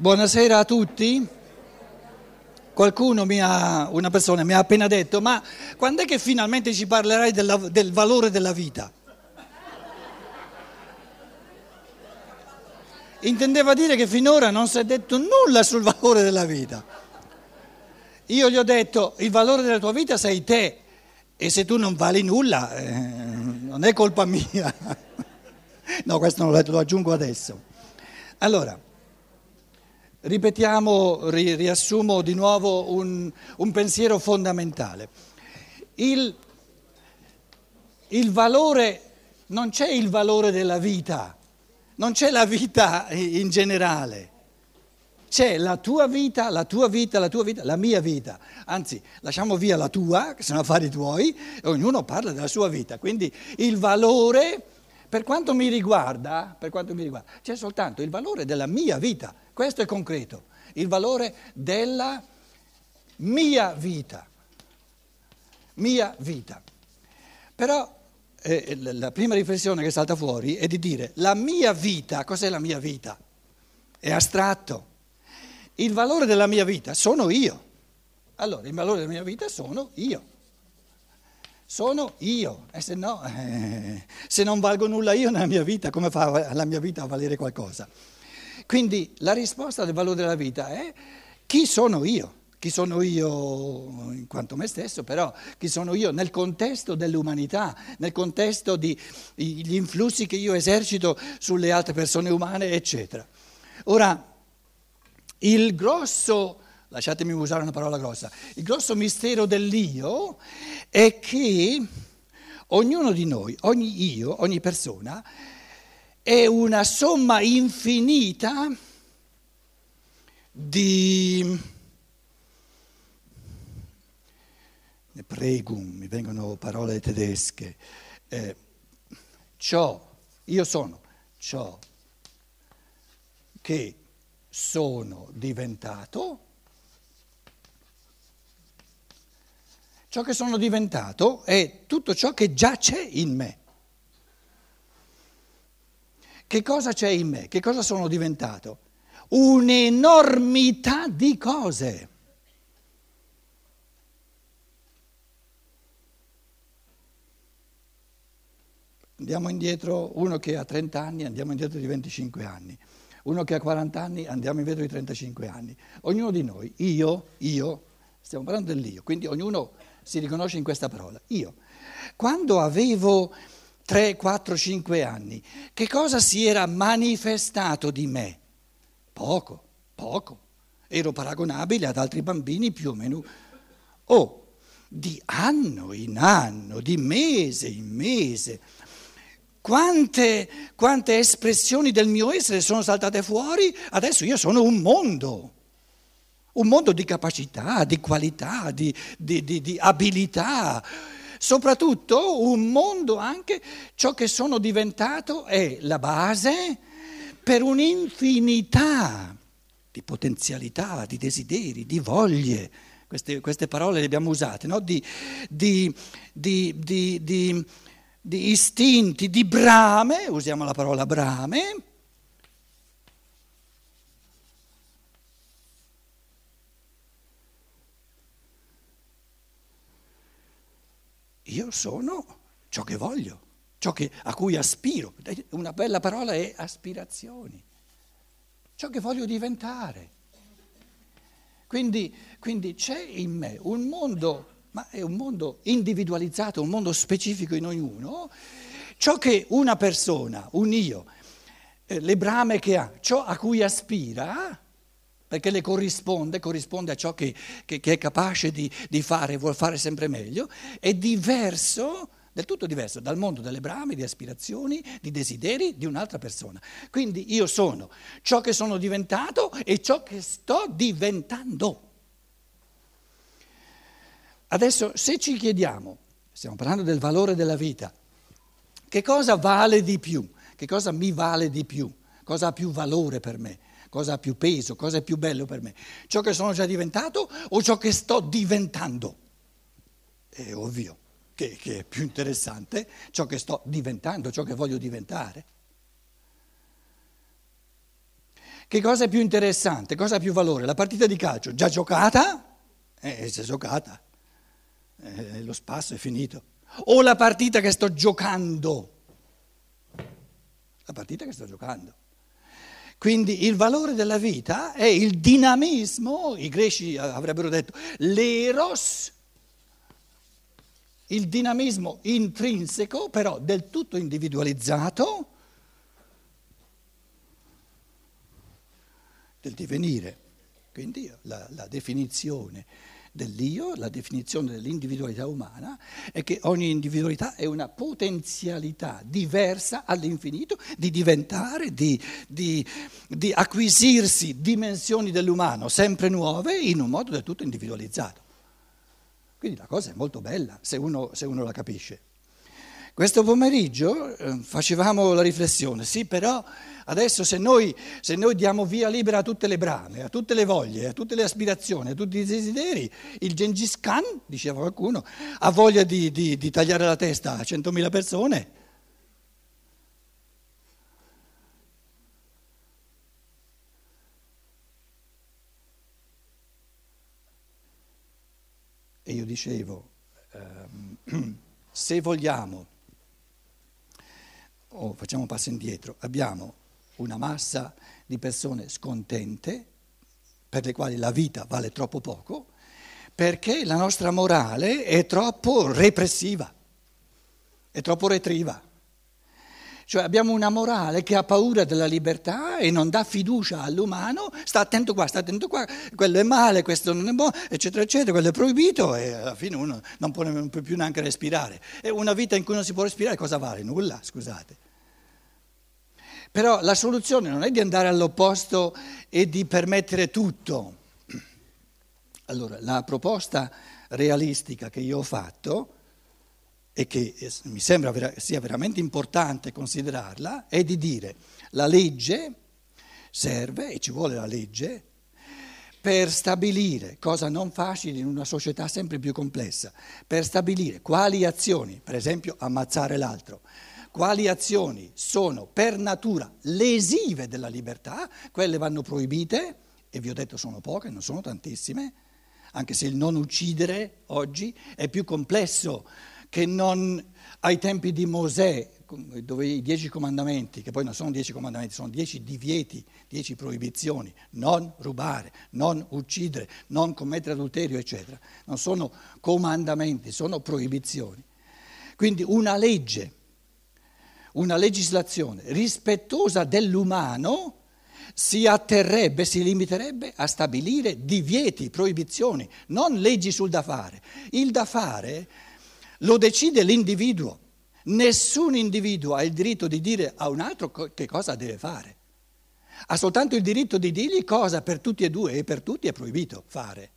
Buonasera a tutti. Qualcuno mi ha, una persona mi ha appena detto, ma quando è che finalmente ci parlerai della, del valore della vita? Intendeva dire che finora non si è detto nulla sul valore della vita. Io gli ho detto, il valore della tua vita sei te e se tu non vali nulla eh, non è colpa mia. No, questo non lo, lo aggiungo adesso. Allora, ripetiamo, ri, riassumo di nuovo un, un pensiero fondamentale. Il, il valore, non c'è il valore della vita, non c'è la vita in generale. C'è la tua vita, la tua vita, la tua vita, la mia vita. Anzi, lasciamo via la tua, che sono affari tuoi, e ognuno parla della sua vita. Quindi il valore, per quanto mi riguarda, per quanto mi riguarda c'è soltanto il valore della mia vita. Questo è concreto, il valore della mia vita. Mia vita. Però eh, la prima riflessione che salta fuori è di dire la mia vita, cos'è la mia vita? È astratto. Il valore della mia vita sono io. Allora, il valore della mia vita sono io. Sono io. E se no, eh, se non valgo nulla io nella mia vita, come fa la mia vita a valere qualcosa? Quindi la risposta del valore della vita è chi sono io? Chi sono io in quanto me stesso, però chi sono io nel contesto dell'umanità, nel contesto degli influssi che io esercito sulle altre persone umane, eccetera. Ora, il grosso, lasciatemi usare una parola grossa, il grosso mistero dell'io è che ognuno di noi, ogni io, ogni persona, è una somma infinita di pregum, mi vengono parole tedesche, eh, ciò, io sono ciò che sono diventato, ciò che sono diventato è tutto ciò che già c'è in me. Che cosa c'è in me? Che cosa sono diventato? Un'enormità di cose. Andiamo indietro, uno che ha 30 anni, andiamo indietro di 25 anni. Uno che ha 40 anni, andiamo indietro di 35 anni. Ognuno di noi, io, io, stiamo parlando dell'io, quindi ognuno si riconosce in questa parola. Io, quando avevo 3, 4, 5 anni, che cosa si era manifestato di me? Poco, poco. Ero paragonabile ad altri bambini più o meno. Oh, di anno in anno, di mese in mese. Quante, quante espressioni del mio essere sono saltate fuori? Adesso io sono un mondo un mondo di capacità, di qualità, di, di, di, di, abilità, soprattutto un mondo anche, ciò che sono diventato è la base per un'infinità di potenzialità, di desideri, di voglie. Queste, queste parole le abbiamo usate, no? di, di, di, di istinti, di brame, usiamo la parola brame. Io sono ciò che voglio, ciò che, a cui aspiro. Una bella parola è aspirazioni, ciò che voglio diventare. Quindi, quindi c'è in me un mondo ma è un mondo individualizzato, un mondo specifico in ognuno. Ciò che una persona, un io, eh, le brame che ha, ciò a cui aspira, perché le corrisponde, corrisponde a ciò che, che, che è capace di, di fare, vuol fare sempre meglio, è diverso del tutto diverso dal mondo delle brame, di aspirazioni, di desideri di un'altra persona. Quindi io sono ciò che sono diventato e ciò che sto diventando. Adesso se ci chiediamo, stiamo parlando del valore della vita, che cosa vale di più? Che cosa mi vale di più? Cosa ha più valore per me? Cosa ha più peso? Cosa è più bello per me? Ciò che sono già diventato o ciò che sto diventando? È ovvio che, che è più interessante ciò che sto diventando, ciò che voglio diventare. Che cosa è più interessante? Cosa ha più valore? La partita di calcio già giocata? Eh, è già giocata. Eh, lo spasso è finito. O la partita che sto giocando? La partita che sto giocando. Quindi il valore della vita è il dinamismo, i greci avrebbero detto l'eros, il dinamismo intrinseco, però del tutto individualizzato, del divenire. Quindi la, la definizione dell'io, la definizione dell'individualità umana è che ogni individualità è una potenzialità diversa all'infinito di diventare, di, di, di acquisirsi dimensioni dell'umano sempre nuove in un modo del tutto individualizzato. Quindi la cosa è molto bella se uno, se uno la capisce. Questo pomeriggio eh, facevamo la riflessione, sì però adesso se noi, se noi, diamo via libera a tutte le brame, a tutte le voglie, a tutte le aspirazioni, a tutti i desideri, il Gengis Khan, diceva qualcuno, ha voglia di, di, di tagliare la testa a 100.000 persone. E io dicevo, ehm, se vogliamo, o facciamo un passo indietro, abbiamo una massa di persone scontente, per le quali la vita vale troppo poco, perché la nostra morale è troppo repressiva, è troppo retriva. Cioè abbiamo una morale che ha paura della libertà e non dà fiducia all'umano, sta attento qua, sta attento qua, quello è male, questo non è buono, eccetera, eccetera, quello è proibito e alla fine uno non può, non può più neanche respirare. E una vita in cui non si può respirare cosa vale? Nulla, scusate. Però la soluzione non è di andare all'opposto e di permettere tutto. Allora, la proposta realistica che io ho fatto e che mi sembra sia veramente importante considerarla, è di dire la legge serve, e ci vuole la legge, per stabilire, cosa non facile in una società sempre più complessa, per stabilire quali azioni, per esempio ammazzare l'altro, quali azioni sono per natura lesive della libertà, quelle vanno proibite, e vi ho detto sono poche, non sono tantissime, anche se il non uccidere oggi è più complesso che non ai tempi di Mosè, dove i dieci comandamenti, che poi non sono dieci comandamenti, sono dieci divieti, dieci proibizioni, non rubare, non uccidere, non commettere adulterio, eccetera. Non sono comandamenti, sono proibizioni. Quindi una legge, una legislazione rispettosa dell'umano si atterrebbe, si limiterebbe a stabilire divieti, proibizioni, non leggi sul da fare. Il da fare lo decide l'individuo. Nessun individuo ha il diritto di dire a un altro che cosa deve fare. Ha soltanto il diritto di dirgli cosa per tutti e due e per tutti è proibito fare.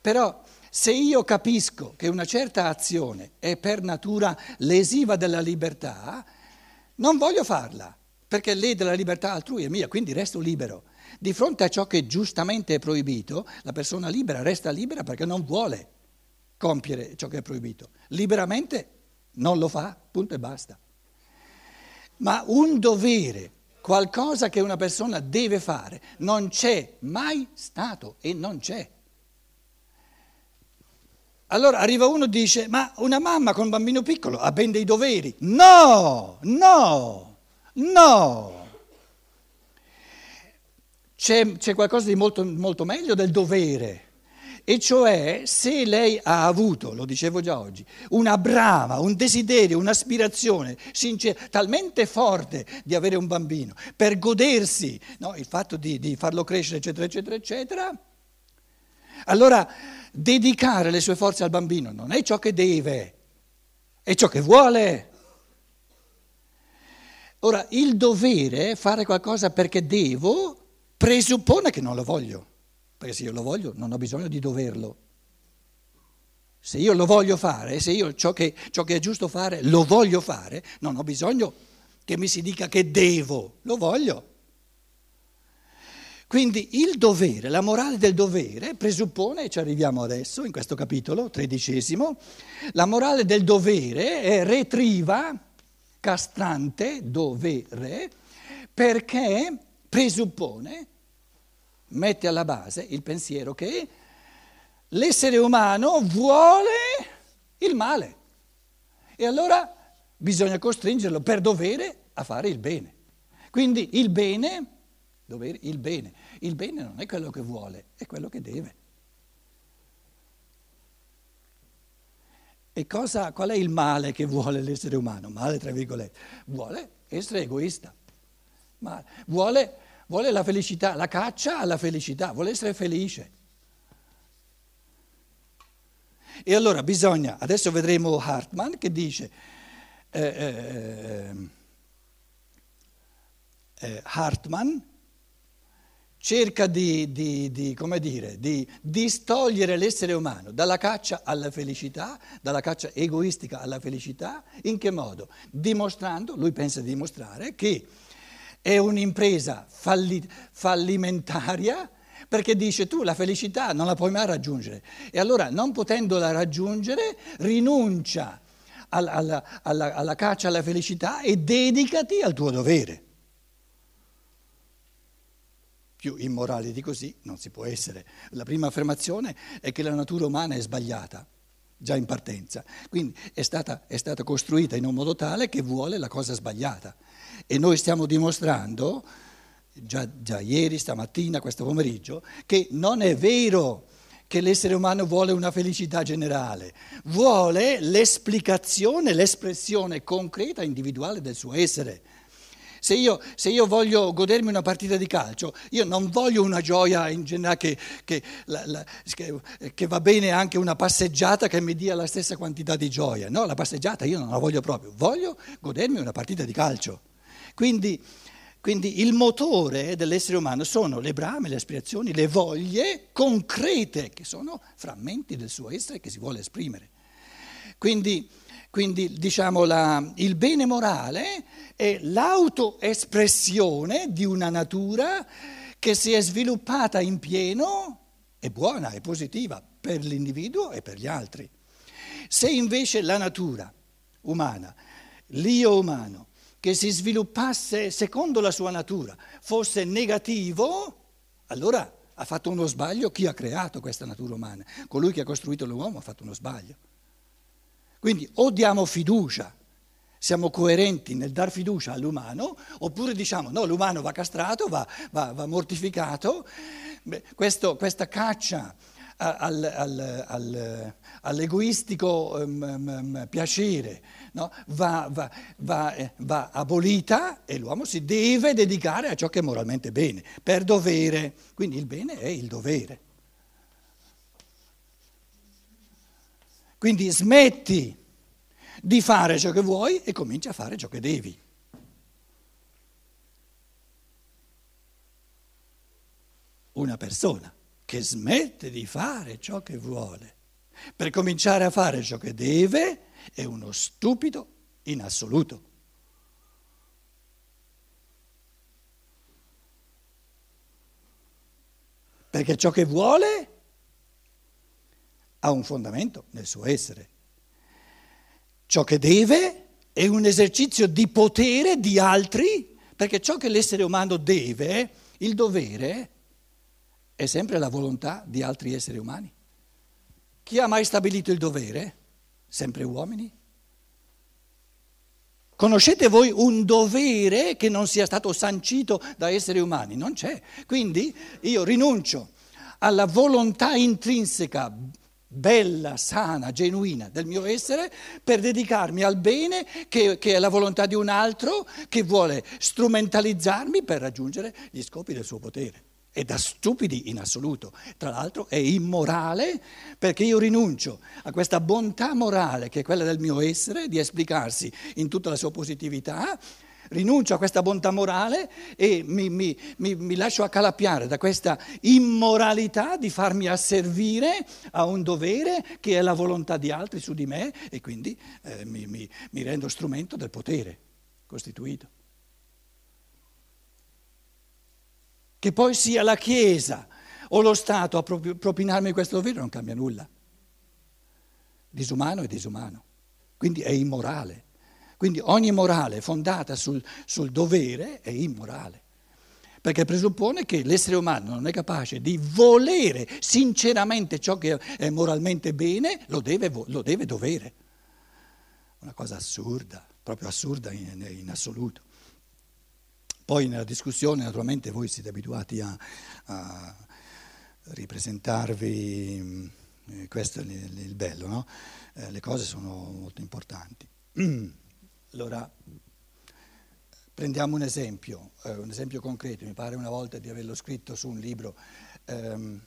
Però se io capisco che una certa azione è per natura lesiva della libertà, non voglio farla, perché lede la libertà altrui è mia, quindi resto libero. Di fronte a ciò che giustamente è proibito, la persona libera resta libera perché non vuole compiere ciò che è proibito. Liberamente non lo fa, punto e basta. Ma un dovere, qualcosa che una persona deve fare, non c'è mai stato e non c'è. Allora arriva uno e dice, ma una mamma con un bambino piccolo ha ben dei doveri. No, no, no. C'è, c'è qualcosa di molto, molto meglio del dovere. E cioè se lei ha avuto, lo dicevo già oggi, una brama, un desiderio, un'aspirazione sincera, talmente forte di avere un bambino, per godersi no, il fatto di, di farlo crescere, eccetera, eccetera, eccetera, allora dedicare le sue forze al bambino non è ciò che deve, è ciò che vuole. Ora, il dovere, fare qualcosa perché devo, presuppone che non lo voglio perché se io lo voglio non ho bisogno di doverlo. Se io lo voglio fare, se io ciò che, ciò che è giusto fare lo voglio fare, non ho bisogno che mi si dica che devo, lo voglio. Quindi il dovere, la morale del dovere presuppone, e ci arriviamo adesso in questo capitolo tredicesimo, la morale del dovere è retriva, castrante, dovere, perché presuppone, mette alla base il pensiero che l'essere umano vuole il male. E allora bisogna costringerlo per dovere a fare il bene. Quindi il bene, dovere, il bene, il bene non è quello che vuole, è quello che deve. E cosa, qual è il male che vuole l'essere umano? Male, tra virgolette. Vuole essere egoista. Male. Vuole, vuole la felicità, la caccia alla felicità, vuole essere felice. E allora bisogna, adesso vedremo Hartmann che dice, eh, eh, eh, Hartmann cerca di, di, di, dire, di, distogliere l'essere umano dalla caccia alla felicità, dalla caccia egoistica alla felicità, in che modo? Dimostrando, lui pensa di dimostrare, che è un'impresa falli, fallimentaria perché dice tu la felicità non la puoi mai raggiungere e allora non potendola raggiungere rinuncia alla, alla, alla, alla caccia alla felicità e dedicati al tuo dovere più immorale di così non si può essere. La prima affermazione è che la natura umana è sbagliata, già in partenza, quindi è stata, è stata costruita in un modo tale che vuole la cosa sbagliata. E noi stiamo dimostrando, già, già ieri, stamattina, questo pomeriggio, che non è vero che l'essere umano vuole una felicità generale, vuole l'esplicazione, l'espressione concreta, individuale del suo essere. Se io, se io, voglio godermi una partita di calcio, io non voglio una gioia in generale che, che, la, la, che, che, va bene anche una passeggiata che mi dia la stessa quantità di gioia. No, la passeggiata io non la voglio proprio, voglio godermi una partita di calcio. Quindi, quindi il motore dell'essere umano sono le brame, le aspirazioni, le voglie concrete, che sono frammenti del suo essere che si vuole esprimere. Quindi quindi diciamo la, il bene morale è l'autoespressione di una natura che si è sviluppata in pieno, è buona, è positiva per l'individuo e per gli altri. Se invece la natura umana, l'io umano, che si sviluppasse secondo la sua natura, fosse negativo, allora ha fatto uno sbaglio chi ha creato questa natura umana. Colui che ha costruito l'uomo ha fatto uno sbaglio. Quindi o diamo fiducia, siamo coerenti nel dar fiducia all'umano, oppure diciamo no, l'umano va castrato, va, va, va mortificato. Beh, questo, questa caccia al, al, al, all'egoistico um, piacere no? va, va, eh, va abolita e l'uomo si deve dedicare a ciò che è moralmente bene, per dovere. Quindi il bene è il dovere. Quindi smetti di fare ciò che vuoi e cominci a fare ciò che devi. Una persona che smette di fare ciò che vuole per cominciare a fare ciò che deve è uno stupido in assoluto. Perché ciò che vuole ha un fondamento nel suo essere. Ciò che deve è un esercizio di potere di altri, perché ciò che l'essere umano deve, il dovere, è sempre la volontà di altri esseri umani. Chi ha mai stabilito il dovere? Sempre uomini. Conoscete voi un dovere che non sia stato sancito da esseri umani? Non c'è. Quindi io rinuncio alla volontà intrinseca bella, sana, genuina del mio essere per dedicarmi al bene che, che, è la volontà di un altro che vuole strumentalizzarmi per raggiungere gli scopi del suo potere. È da stupidi in assoluto. Tra l'altro è immorale perché io rinuncio a questa bontà morale che è quella del mio essere, di esplicarsi in tutta la sua positività rinuncio a questa bontà morale e mi, mi, mi, mi lascio accalappiare da questa immoralità di farmi asservire a un dovere che è la volontà di altri su di me e quindi eh, mi rendo strumento del potere costituito. Che poi sia la Chiesa o lo Stato a propinarmi questo dovere non cambia nulla. Disumano è disumano, quindi è immorale. Quindi ogni morale fondata sul, sul dovere è immorale. perché presuppone che l'essere umano non è capace di volere sinceramente ciò che è moralmente bene, lo deve, lo deve dovere. Una cosa assurda, proprio assurda in, in assoluto. Poi nella discussione naturalmente voi siete abituati a, a ripresentarvi, eh, questo è il, il bello, no? eh, le cose sono molto importanti. Allora, prendiamo un esempio, eh, un esempio concreto, mi pare una volta di averlo scritto su un libro, ehm,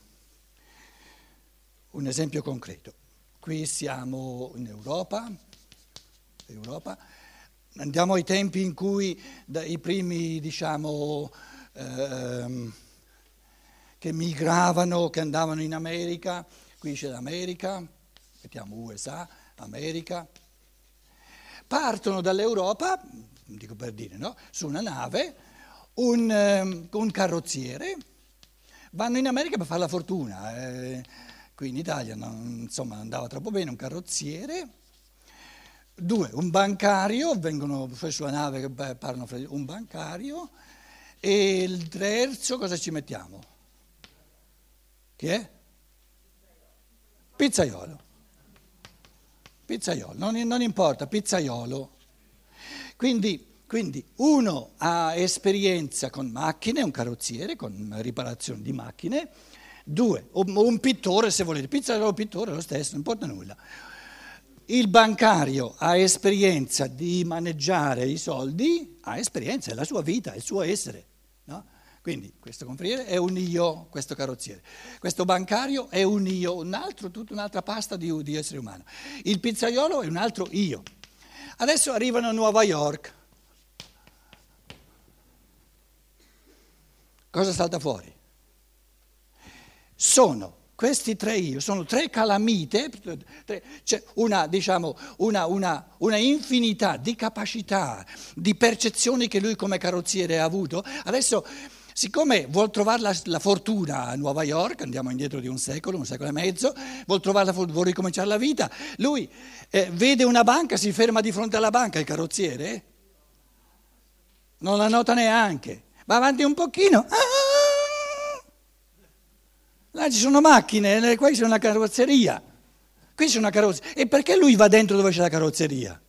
un esempio concreto. Qui siamo in Europa, Europa, andiamo ai tempi in cui i primi, diciamo, ehm, che migravano, che andavano in America, qui c'è l'America, mettiamo USA, America, partono dall'Europa, dico per dire, no? su una nave, un, um, un, carrozziere, vanno in America per fare la fortuna. Eh, qui in Italia non, insomma, andava troppo bene, un carrozziere. Due, un bancario, vengono sulla nave che parlano un bancario. E il terzo, cosa ci mettiamo? Chi è? Pizzaiolo. Pizzaiolo, non, non importa, pizzaiolo. Quindi, quindi, uno ha esperienza con macchine, un carrozziere, con riparazione di macchine. Due, un pittore se volete, pizzaiolo o pittore lo stesso, non importa nulla. Il bancario ha esperienza di maneggiare i soldi, ha esperienza, è la sua vita, è il suo essere. No? Quindi questo confriere è un io, questo carrozziere. Questo bancario è un io, un altro, tutta un'altra pasta di, di essere umano. Il pizzaiolo è un altro io. Adesso arrivano a Nuova York. Cosa salta fuori? Sono questi tre io, sono tre calamite, c'è cioè una, diciamo, una, una, una, infinità di capacità, di percezioni che lui come carrozziere ha avuto. Adesso Siccome vuol trovare la, la, fortuna a Nuova York, andiamo indietro di un secolo, un secolo e mezzo, vuol, la, vuol ricominciare la vita, lui eh, vede una banca, si ferma di fronte alla banca, il carrozziere, non la nota neanche, va avanti un pochino, ah! Là ci sono macchine, qua c'è una carrozzeria, qui c'è una carrozzeria, e perché lui va dentro dove c'è la carrozzeria?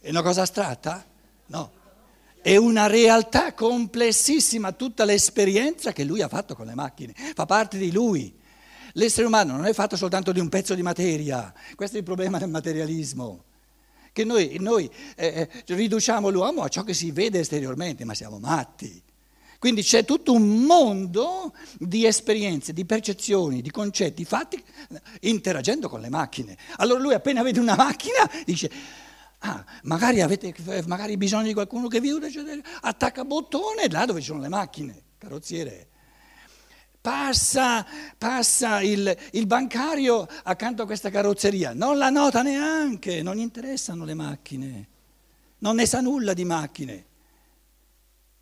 È una cosa astratta? No è una realtà complessissima tutta l'esperienza che lui ha fatto con le macchine, fa parte di lui. L'essere umano non è fatto soltanto di un pezzo di materia, questo è il problema del materialismo, che noi, noi eh, eh riduciamo l'uomo a ciò che si vede esteriormente, ma siamo matti. Quindi c'è tutto un mondo di esperienze, di percezioni, di concetti fatti interagendo con le macchine. Allora lui appena vede una macchina dice Ah, magari avete magari bisogno di qualcuno che vi aiuta, attacca bottone là dove ci sono le macchine, carrozziere. Passa, passa il, il, bancario accanto a questa carrozzeria, non la nota neanche, non gli interessano le macchine, non ne sa nulla di macchine.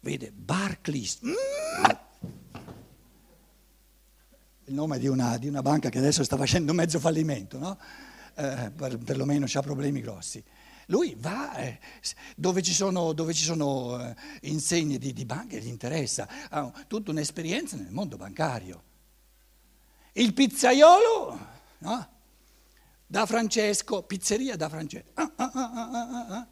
Vede, Barclays, mm! il nome di una, di una, banca che adesso sta facendo mezzo fallimento, no? eh, per, perlomeno ha problemi grossi. Lui va eh, dove ci sono, dove ci sono eh, insegne di, di banche, gli interessa, ha tutta un'esperienza nel mondo bancario. Il pizzaiolo, no? da Francesco, pizzeria da Francesco. Ah, ah, ah,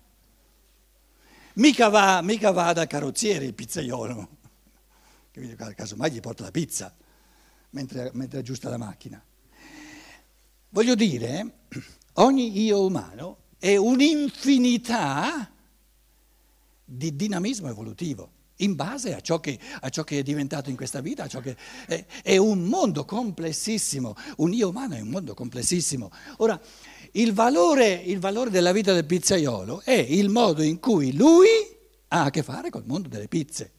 mica, va, mica va da carrozziere il pizzaiolo, casomai gli porta la pizza mentre, mentre aggiusta la macchina. Voglio dire, ogni io umano è un'infinità di dinamismo evolutivo in base a ciò, che, a ciò che, è diventato in questa vita, è, è, un mondo complessissimo, un io umano è un mondo complessissimo. Ora, il valore, il valore della vita del pizzaiolo è il modo in cui lui ha a che fare col mondo delle pizze.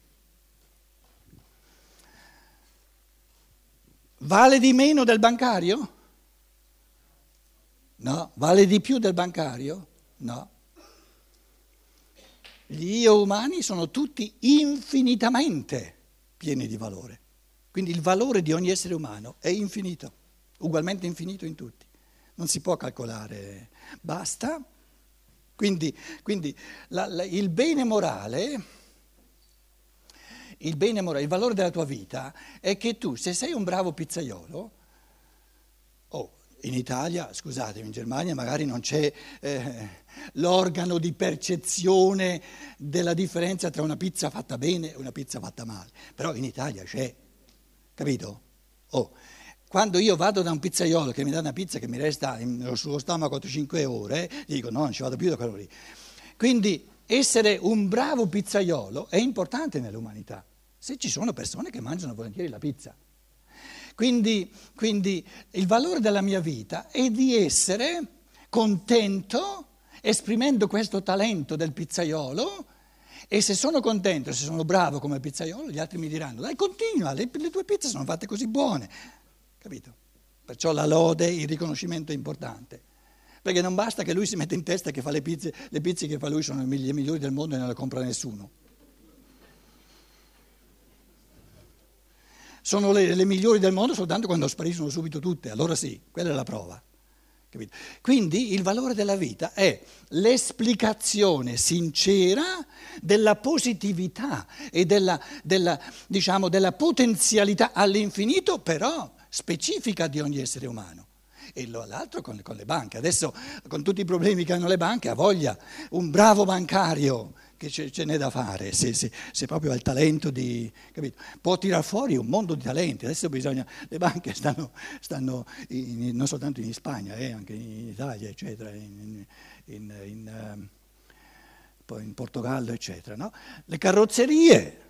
Vale di meno del bancario? No? Vale di più del bancario? No. Gli io umani sono tutti infinitamente pieni di valore. Quindi il valore di ogni essere umano è infinito, ugualmente infinito in tutti. Non si può calcolare, basta. Quindi, quindi la, la, il bene morale il bene morale, il valore della tua vita è che tu, se sei un bravo pizzaiolo, oh, in Italia, scusatemi, in Germania magari non c'è eh, l'organo di percezione della differenza tra una pizza fatta bene e una pizza fatta male, però in Italia c'è, capito? Oh, quando io vado da un pizzaiolo che mi dà una pizza che mi resta sullo stomaco 4-5 ore, dico no, non ci vado più da quello lì. Quindi essere un bravo pizzaiolo è importante nell'umanità, se ci sono persone che mangiano volentieri la pizza. Quindi, quindi il valore della mia vita è di essere contento esprimendo questo talento del pizzaiolo e se sono contento, se sono bravo come pizzaiolo, gli altri mi diranno dai continua, le, le tue pizze sono fatte così buone, capito? Perciò la lode, il riconoscimento è importante. Perché non basta che lui si metta in testa che fa le pizze, le pizze che fa lui sono le migliori del mondo e non le compra nessuno. Sono le, le migliori del mondo soltanto quando spariscono subito tutte, allora sì, quella è la prova. Capito? Quindi il valore della vita è l'esplicazione sincera della positività e della, della, diciamo, della potenzialità all'infinito, però specifica di ogni essere umano e l'altro con, con, le banche. Adesso con tutti i problemi che hanno le banche ha voglia un bravo bancario che ce, ce n'è da fare, se, se, se, proprio ha il talento di... Capito? Può tirar fuori un mondo di talenti. Adesso bisogna... Le banche stanno, stanno in, non soltanto in Spagna, eh, anche in Italia, eccetera, in, in, in, ehm, poi in Portogallo, eccetera. No? Le carrozzerie